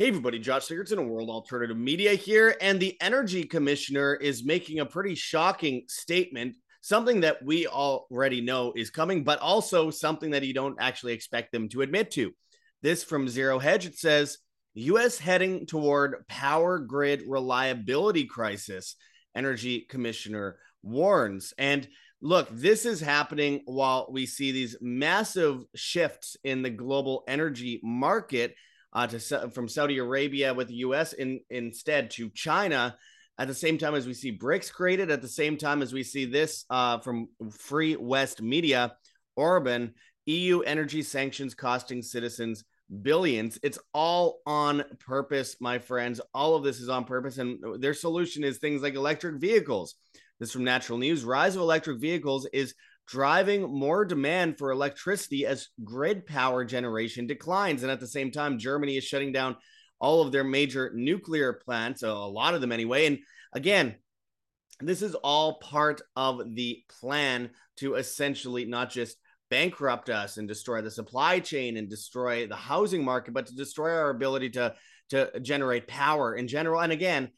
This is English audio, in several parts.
Hey, everybody, Josh Sigurdson of World Alternative Media here. And the Energy Commissioner is making a pretty shocking statement, something that we already know is coming, but also something that you don't actually expect them to admit to. This from Zero Hedge it says, U.S. heading toward power grid reliability crisis, Energy Commissioner warns. And look, this is happening while we see these massive shifts in the global energy market uh, to from Saudi Arabia with the U.S. in instead to China. At the same time as we see BRICS created, at the same time as we see this uh, from Free West Media, Orban, EU energy sanctions costing citizens billions. It's all on purpose, my friends. All of this is on purpose, and their solution is things like electric vehicles. This from Natural News. Rise of electric vehicles is driving more demand for electricity as grid power generation declines. And at the same time, Germany is shutting down all of their major nuclear plants, a lot of them anyway. And again, this is all part of the plan to essentially not just bankrupt us and destroy the supply chain and destroy the housing market, but to destroy our ability to to generate power in general. And again,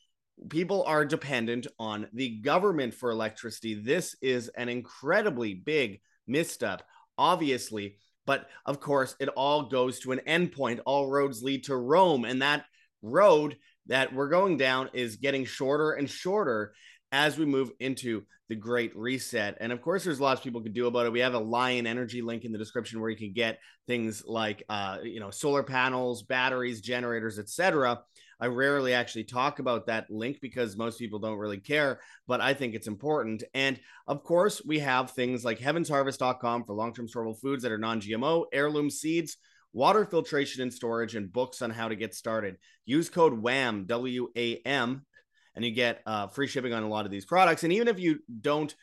people are dependent on the government for electricity. This is an incredibly big misstep, obviously. But of course, it all goes to an endpoint. All roads lead to Rome. And that road that we're going down is getting shorter and shorter as we move into the great reset. And of course, there's lots of people could do about it. We have a Lion Energy link in the description where you can get things like, uh, you know, solar panels, batteries, generators, etc. I rarely actually talk about that link because most people don't really care, but I think it's important. And of course, we have things like heavensharvest.com for long term storable foods that are non GMO, heirloom seeds, water filtration and storage, and books on how to get started. Use code WAM, W A M, and you get uh, free shipping on a lot of these products. And even if you don't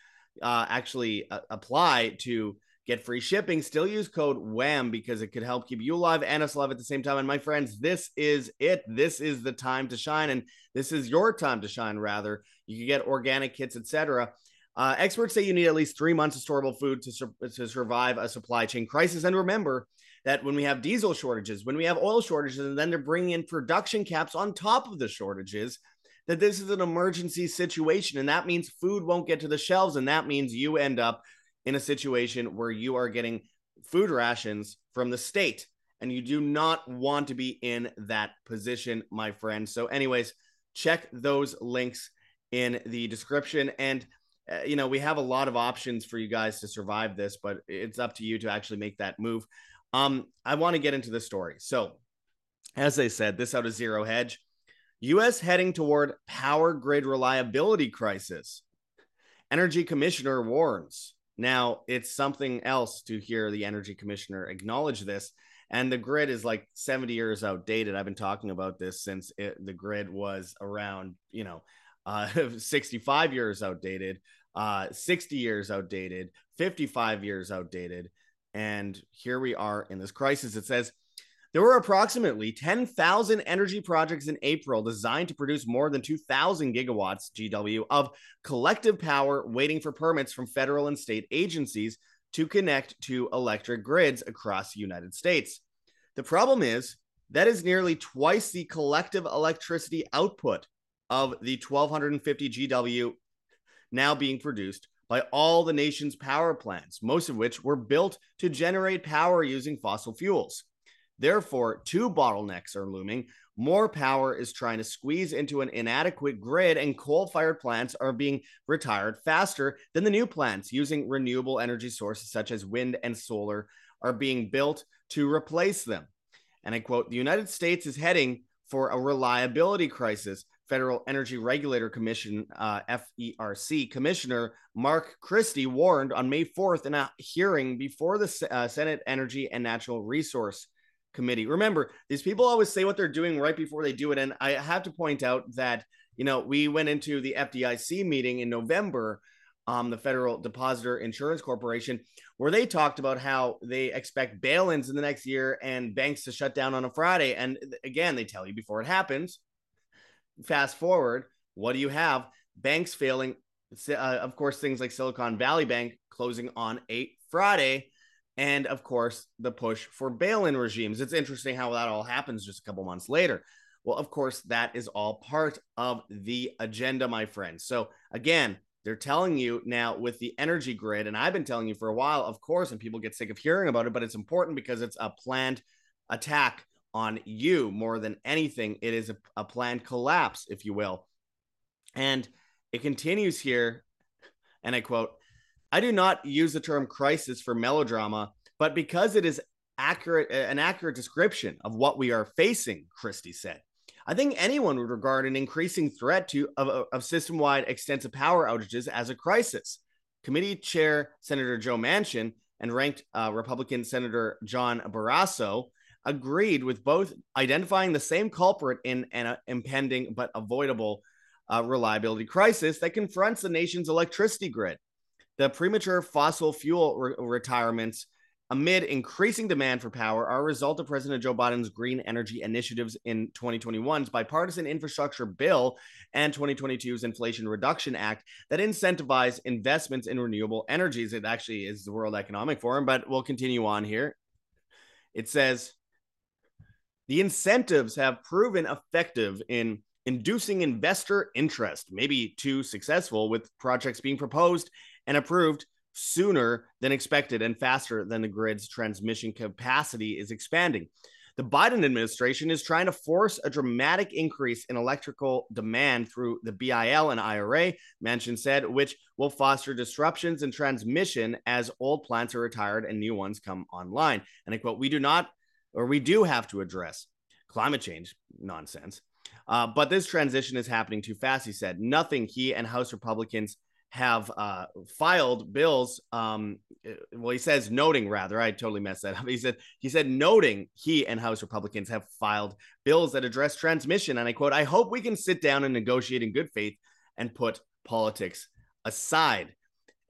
uh, actually uh, apply to Get free shipping. Still use code WHAM because it could help keep you alive and us alive at the same time. And my friends, this is it. This is the time to shine, and this is your time to shine. Rather, you can get organic kits, etc. Uh, experts say you need at least three months of storable food to, sur- to survive a supply chain crisis. And remember that when we have diesel shortages, when we have oil shortages, and then they're bringing in production caps on top of the shortages, that this is an emergency situation. And that means food won't get to the shelves. And that means you end up in a situation where you are getting food rations from the state and you do not want to be in that position, my friend. So, anyways, check those links in the description. And, uh, you know, we have a lot of options for you guys to survive this, but it's up to you to actually make that move. Um, I want to get into the story. So, as I said, this out of Zero Hedge, U.S. heading toward power grid reliability crisis. Energy Commissioner warns. Now, it's something else to hear the energy commissioner acknowledge this. And the grid is like 70 years outdated. I've been talking about this since it, the grid was around, you know, uh, 65 years outdated, uh, 60 years outdated, 55 years outdated. And here we are in this crisis. It says there were approximately 10,000 energy projects in April designed to produce more than 2,000 gigawatts GW of collective power waiting for permits from federal and state agencies to connect to electric grids across the United States. The problem is that is nearly twice the collective electricity output of the 1250 GW now being produced by all the nation's power plants, most of which were built to generate power using fossil fuels. Therefore, two bottlenecks are looming. More power is trying to squeeze into an inadequate grid, and coal fired plants are being retired faster than the new plants using renewable energy sources such as wind and solar are being built to replace them. And I quote The United States is heading for a reliability crisis. Federal Energy Regulator Commission, uh, FERC Commissioner Mark Christie warned on May 4th in a hearing before the uh, Senate Energy and Natural Resource committee. Remember, these people always say what they're doing right before they do it. And I have to point out that, you know, we went into the FDIC meeting in November, um, the Federal Depositor Insurance Corporation, where they talked about how they expect bail ins in the next year and banks to shut down on a Friday. And again, they tell you before it happens. Fast forward, what do you have? Banks failing. Uh, of course, things like Silicon Valley Bank closing on a Friday and of course the push for bail-in regimes. It's interesting how that all happens just a couple months later. Well, of course, that is all part of the agenda, my friends. So, again, they're telling you now with the energy grid, and I've been telling you for a while, of course, and people get sick of hearing about it, but it's important because it's a planned attack on you more than anything. It is a, a planned collapse, if you will. And it continues here, and I quote, I do not use the term crisis for melodrama, but because it is accurate, an accurate description of what we are facing, Christie said. I think anyone would regard an increasing threat to of, of system-wide extensive power outages as a crisis. Committee Chair Senator Joe Manchin and ranked uh, Republican Senator John Barrasso agreed with both identifying the same culprit in an uh, impending but avoidable uh, reliability crisis that confronts the nation's electricity grid. The premature fossil fuel re- retirements amid increasing demand for power are a result of President Joe Biden's green energy initiatives in 2021's bipartisan infrastructure bill and 2022's Inflation Reduction Act that incentivize investments in renewable energies. It actually is the World Economic Forum, but we'll continue on here. It says the incentives have proven effective in inducing investor interest, maybe too successful with projects being proposed and approved sooner than expected and faster than the grid's transmission capacity is expanding. The Biden administration is trying to force a dramatic increase in electrical demand through the BIL and IRA, Manchin said, which will foster disruptions in transmission as old plants are retired and new ones come online. And I quote, We do not, or we do have to address climate change nonsense. Uh, but this transition is happening too fast, he said. Nothing he and House Republicans have uh, filed bills. Um, eh, well, he says noting rather. I totally messed that up. He said he said noting he and House Republicans have filed bills that address transmission. And I quote: "I hope we can sit down and negotiate in good faith and put politics aside."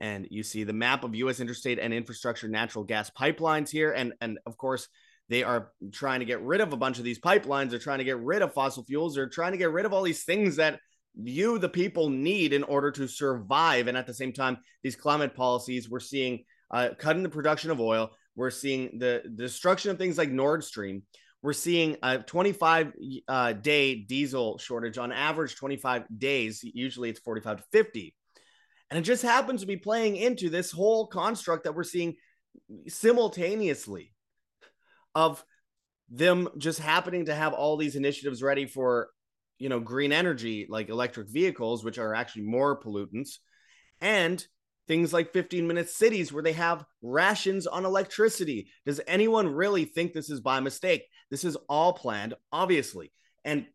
And you see the map of U.S. interstate and infrastructure natural gas pipelines here, and and of course they are trying to get rid of a bunch of these pipelines. They're trying to get rid of fossil fuels. They're trying to get rid of all these things that you, the people, need in order to survive. And at the same time, these climate policies, we're seeing uh, cutting the production of oil. We're seeing the, destruction of things like Nord Stream. We're seeing a 25 uh, day diesel shortage on average, 25 days. Usually it's 45 to 50. And it just happens to be playing into this whole construct that we're seeing simultaneously of them just happening to have all these initiatives ready for you know green energy like electric vehicles which are actually more pollutants and things like 15 minute cities where they have rations on electricity. Does anyone really think this is by mistake? This is all planned obviously and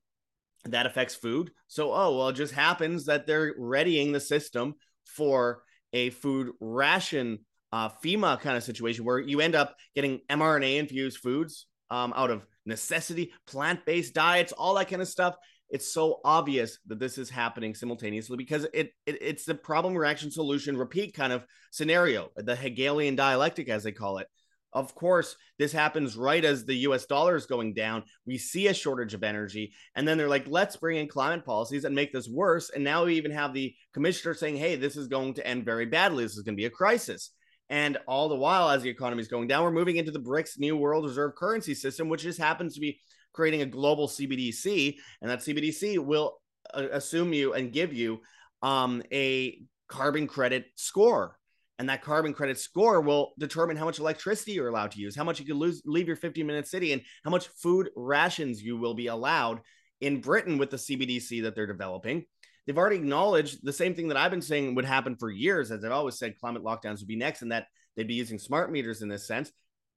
that affects food. So oh well it just happens that they're readying the system for a food ration uh, FEMA kind of situation where you end up getting mRNA infused foods um, out of necessity, plant based diets, all that kind of stuff it's so obvious that this is happening simultaneously because it, it it's the problem reaction solution repeat kind of scenario the hegelian dialectic as they call it. Of course this happens right as the us dollar is going down. We see a shortage of energy and then they're like let's bring in climate policies and make this worse. And now we even have the commissioner saying hey this is going to end very badly. This is going to be a crisis. And all the while as the economy is going down we're moving into the brics new world reserve currency system which just happens to be creating a global CBDC, and that CBDC will uh, assume you and give you um, a carbon credit score. And that carbon credit score will determine how much electricity you're allowed to use, how much you can lose, leave your 15 minute city, and how much food rations you will be allowed in Britain with the CBDC that they're developing. They've already acknowledged the same thing that I've been saying would happen for years, as I've always said climate lockdowns would be next, and that they'd be using smart meters in this sense.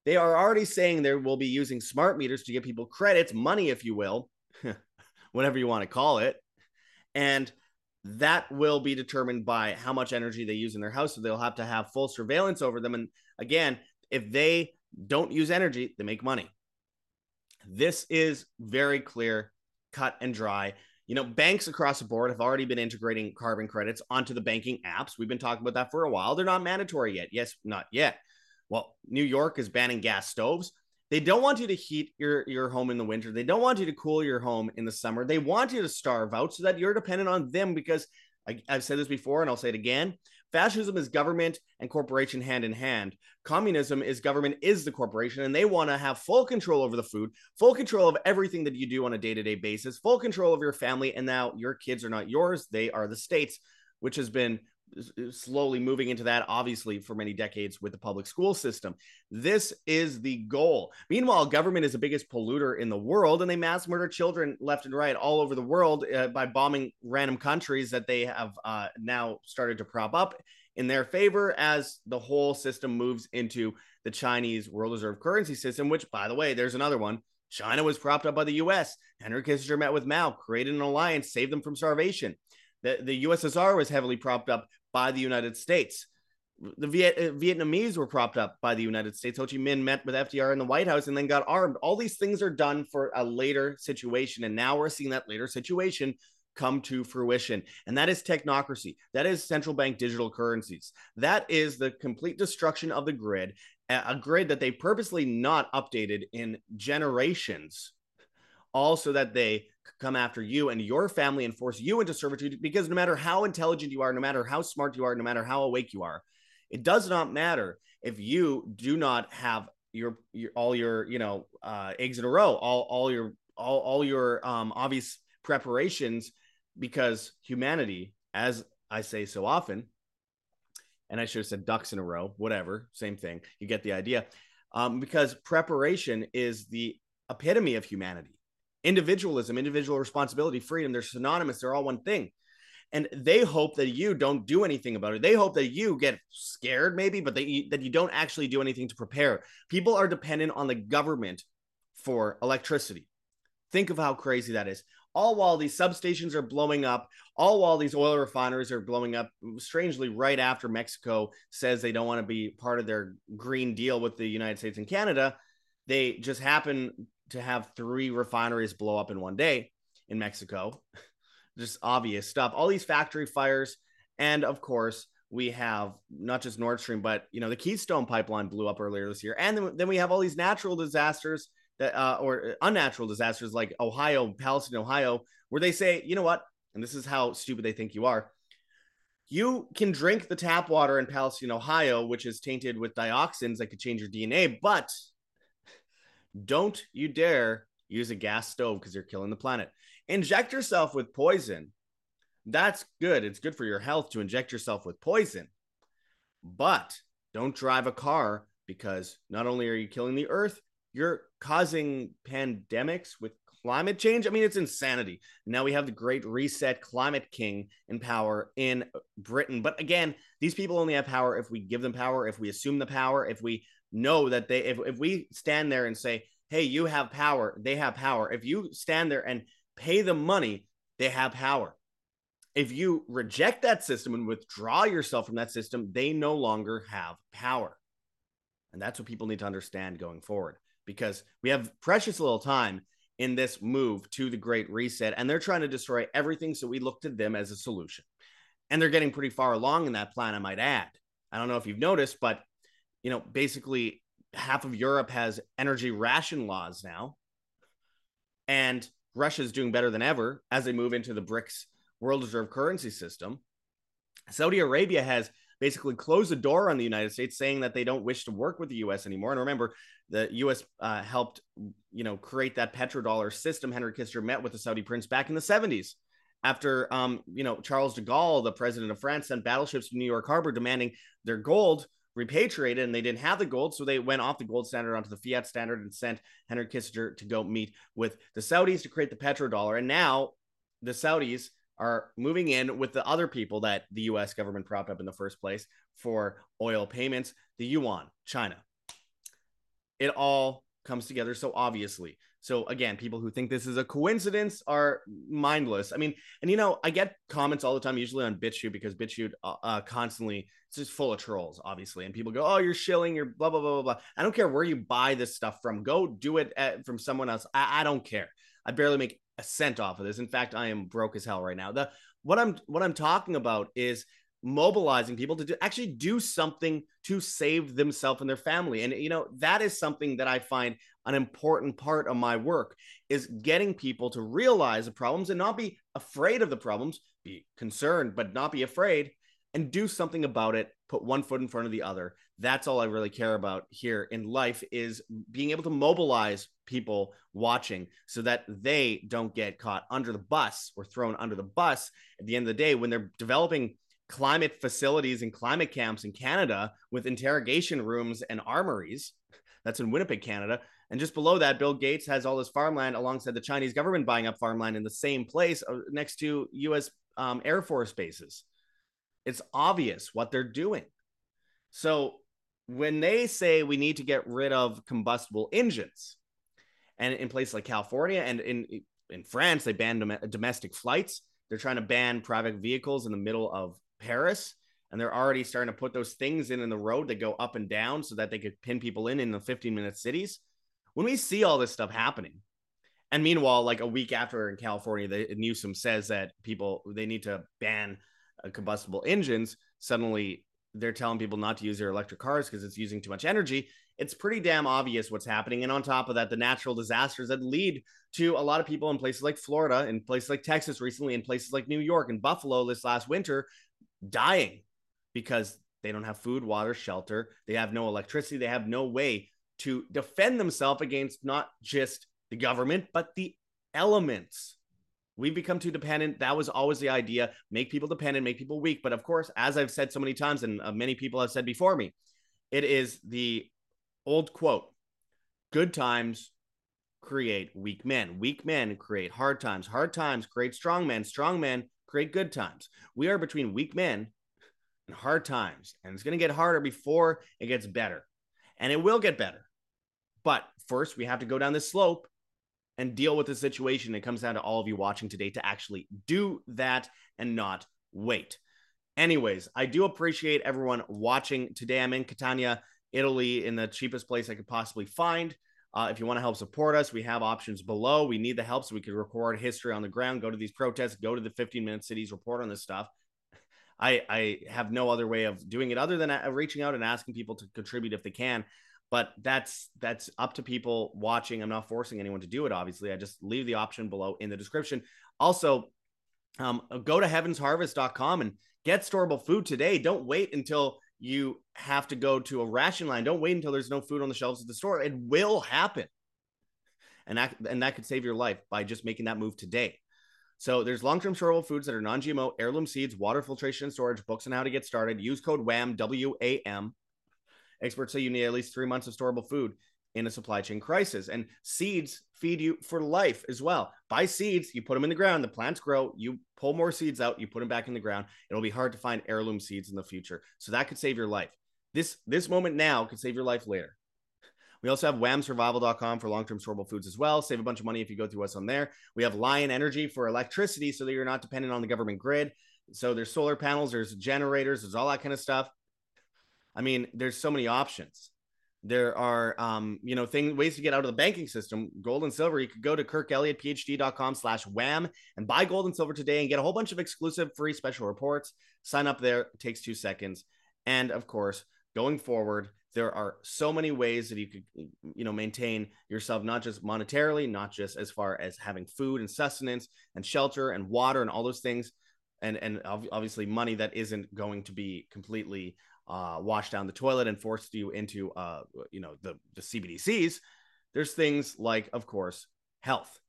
They are already saying they will be using smart meters to give people credits, money, if you will, whatever you want to call it. And that will be determined by how much energy they use in their house. So they'll have to have full surveillance over them. And again, if they don't use energy, they make money. This is very clear, cut and dry. You know, banks across the board have already been integrating carbon credits onto the banking apps. We've been talking about that for a while. They're not mandatory yet. Yes, not yet. Well, New York is banning gas stoves. They don't want you to heat your, your home in the winter. They don't want you to cool your home in the summer. They want you to starve out so that you're dependent on them because I, I've said this before and I'll say it again. Fascism is government and corporation hand in hand. Communism is government is the corporation, and they want to have full control over the food, full control of everything that you do on a day to day basis, full control of your family. And now your kids are not yours, they are the state's, which has been slowly moving into that, obviously, for many decades with the public school system. This is the goal. Meanwhile, government is the biggest polluter in the world, and they mass murder children left and right all over the world uh, by bombing random countries that they have uh, now started to prop up in their favor as the whole system moves into the Chinese world reserve currency system, which, by the way, there's another one. China was propped up by the US. Henry Kissinger met with Mao, created an alliance, saved them from starvation. The, the USSR was heavily propped up by the United States. The Viet- uh, Vietnamese were propped up by the United States. Ho Chi Minh met with FDR in the White House and then got armed. All these things are done for a later situation. And now we're seeing that later situation come to fruition. And that is technocracy. That is central bank digital currencies. That is the complete destruction of the grid, a grid that they purposely not updated in generations, all so that they come after you and your family and force you into servitude because no matter how intelligent you are, no matter how smart you are, no matter how awake you are, it does not matter if you do not have your, your all your you know uh, eggs in a row, all all your all all your um, obvious preparations, because humanity, as I say so often, and I should have said ducks in a row, whatever, same thing. You get the idea. Um, because preparation is the epitome of humanity individualism, individual responsibility, freedom, they're synonymous. They're all one thing. And they hope that you don't do anything about it. They hope that you get scared, maybe, but you, that you don't actually do anything to prepare. People are dependent on the government for electricity. Think of how crazy that is. All while these substations are blowing up, all while these oil refineries are blowing up, strangely, right after Mexico says they don't want to be part of their Green Deal with the United States and Canada, they just happen to have three refineries blow up in one day in Mexico. just obvious stuff. All these factory fires. And of course, we have not just Nord Stream, but you know, the Keystone pipeline blew up earlier this year. And then, then we have all these natural disasters that uh, or unnatural disasters like Ohio, Palestine, Ohio, where they say, you know what? And this is how stupid they think you are. You can drink the tap water in Palestine, Ohio, which is tainted with dioxins that could change your DNA, but don't you dare use a gas stove because you're killing the planet. Inject yourself with poison. That's good. It's good for your health to inject yourself with poison. But don't drive a car because not only are you killing the earth, you're causing pandemics with climate change. I mean, it's insanity. Now we have the great reset climate king in power in Britain. But again, these people only have power if we give them power, if we assume the power, if we know that they if, if we stand there and say hey you have power they have power. If you stand there and pay them money they have power. If you reject that system and withdraw yourself from that system they no longer have power. And that's what people need to understand going forward because we have precious little time in this move to the great reset and they're trying to destroy everything so we look to them as a solution. And they're getting pretty far along in that plan i might add. I don't know if you've noticed but you know, basically half of Europe has energy ration laws now. And Russia's doing better than ever as they move into the BRICS world reserve currency system. Saudi Arabia has basically closed the door on the United States, saying that they don't wish to work with the U.S. anymore. And remember, the U.S. Uh, helped, you know, create that petrodollar system. Henry Kissinger met with the Saudi prince back in the 70s after, um, you know, Charles de Gaulle, the president of France, sent battleships to New York Harbor demanding their gold repatriated and they didn't have the gold. So they went off the gold standard onto the fiat standard and sent Henry Kissinger to go meet with the Saudis to create the petrodollar. And now the Saudis are moving in with the other people that the US government propped up in the first place for oil payments, the yuan, China. It all comes together so obviously. So again, people who think this is a coincidence are mindless. I mean, and you know, I get comments all the time, usually on BitChute because BitChute uh, uh, constantly it's just full of trolls, obviously, and people go, "Oh, you're shilling, you're blah blah blah blah blah." I don't care where you buy this stuff from. Go do it at, from someone else. I, I don't care. I barely make a cent off of this. In fact, I am broke as hell right now. The what I'm what I'm talking about is mobilizing people to do, actually do something to save themselves and their family and you know that is something that i find an important part of my work is getting people to realize the problems and not be afraid of the problems be concerned but not be afraid and do something about it. Put one foot in front of the other. That's all I really care about here in life is being able to mobilize people watching so that they don't get caught under the bus or thrown under the bus at the end of the day when they're developing climate facilities and climate camps in Canada with interrogation rooms and armories. That's in Winnipeg, Canada. And just below that, Bill Gates has all this farmland alongside the Chinese government buying up farmland in the same place uh, next to US um, Air Force bases. It's obvious what they're doing. So when they say we need to get rid of combustible engines, and in places like California and in in France, they banned dom- domestic flights. They're trying to ban private vehicles in the middle of Paris, and they're already starting to put those things in in the road that go up and down so that they could pin people in in the 15 minute cities. When we see all this stuff happening, and meanwhile, like a week after in California, the Newsom says that people they need to ban uh, combustible engines. Suddenly, they're telling people not to use their electric cars because it's using too much energy. It's pretty damn obvious what's happening. And on top of that, the natural disasters that lead to a lot of people in places like Florida, in places like Texas recently, in places like New York and Buffalo this last winter, dying because they don't have food, water, shelter. They have no electricity. They have no way to defend themselves against not just the government, but the elements. We've become too dependent. That was always the idea make people dependent, make people weak. But of course, as I've said so many times, and uh, many people have said before me, it is the old quote good times create weak men. Weak men create hard times. Hard times create strong men. Strong men create good times. We are between weak men and hard times, and it's going to get harder before it gets better. And it will get better. But first, we have to go down this slope and deal with the situation. It comes down to all of you watching today to actually do that and not wait. Anyways, I do appreciate everyone watching today. I'm in Catania, Italy, in the cheapest place I could possibly find. Uh, if you want to help support us, we have options below. We need the help so we can record history on the ground, go to these protests, go to the 15 minute cities, report on this stuff. I, I have no other way of doing it other than uh, reaching out and asking people to contribute if they can. But that's that's up to people watching. I'm not forcing anyone to do it. Obviously, I just leave the option below in the description. Also, um, go to heavensharvest.com and get storable food today. Don't wait until you have to go to a ration line. Don't wait until there's no food on the shelves of the store. It will happen. And that, and that could save your life by just making that move today. So there's long-term storable foods that are non-GMO, heirloom seeds, water filtration and storage, books on how to get started. Use code WHAM, W-A-M. Experts say you need at least three months of storable food in a supply chain crisis. And seeds feed you for life as well. Buy seeds, you put them in the ground, the plants grow, you pull more seeds out, you put them back in the ground. It'll be hard to find heirloom seeds in the future. So that could save your life. This this moment now could save your life later. We also have whamsurvival.com for long-term storable foods as well. Save a bunch of money if you go through us on there. We have Lion Energy for electricity so that you're not dependent on the government grid. So there's solar panels, there's generators, there's all that kind of stuff. I mean, there's so many options. There are, um, you know, things ways to get out of the banking system. Gold and silver. You could go to kirkelliottphd.com slash wham and buy gold and silver today and get a whole bunch of exclusive free special reports. Sign up there. It takes two seconds. And of course, going forward, there are so many ways that you could you know maintain yourself not just monetarily not just as far as having food and sustenance and shelter and water and all those things and and obviously money that isn't going to be completely uh, down the toilet and forced you into uh, you know the the CBDCs there's things like of course health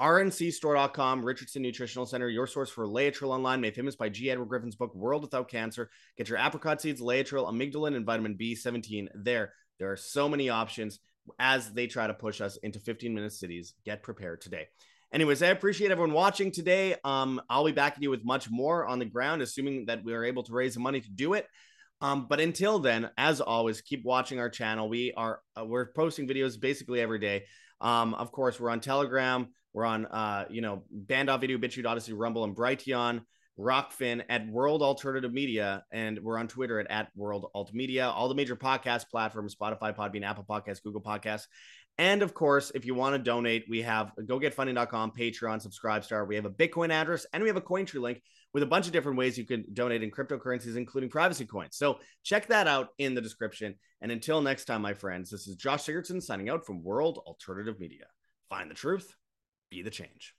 rncstore.com, Richardson Nutritional Center, your source for Laetrile online, made famous by G. Edward Griffin's book, World Without Cancer. Get your apricot seeds, Laetrile, amygdalin, and vitamin B17 there. There are so many options as they try to push us into 15 minute cities. Get prepared today. Anyways, I appreciate everyone watching today. Um, I'll be back at you with much more on the ground, assuming that we are able to raise the money to do it. Um, but until then, as always, keep watching our channel. We are uh, we're posting videos basically every day. Um, of course, we're on Telegram. We're on, uh, you know, Banned Video, BitChute, Odysee, Rumble, and Brighteon, Rokfin at World Alternative Media, and we're on Twitter at, at World Alt Media, all the major podcast platforms, Spotify, Podbean, Apple Podcasts, Google Podcasts. And of course, if you want to donate, we have gogetfunding.com, Patreon, Subscribestar. We have a Bitcoin address, and we have a Cointree link with a bunch of different ways you can donate in cryptocurrencies, including privacy coins. So check that out in the description. And until next time, my friends, this is Josh Sigurdson signing out from World Alternative Media. Find the truth be the change.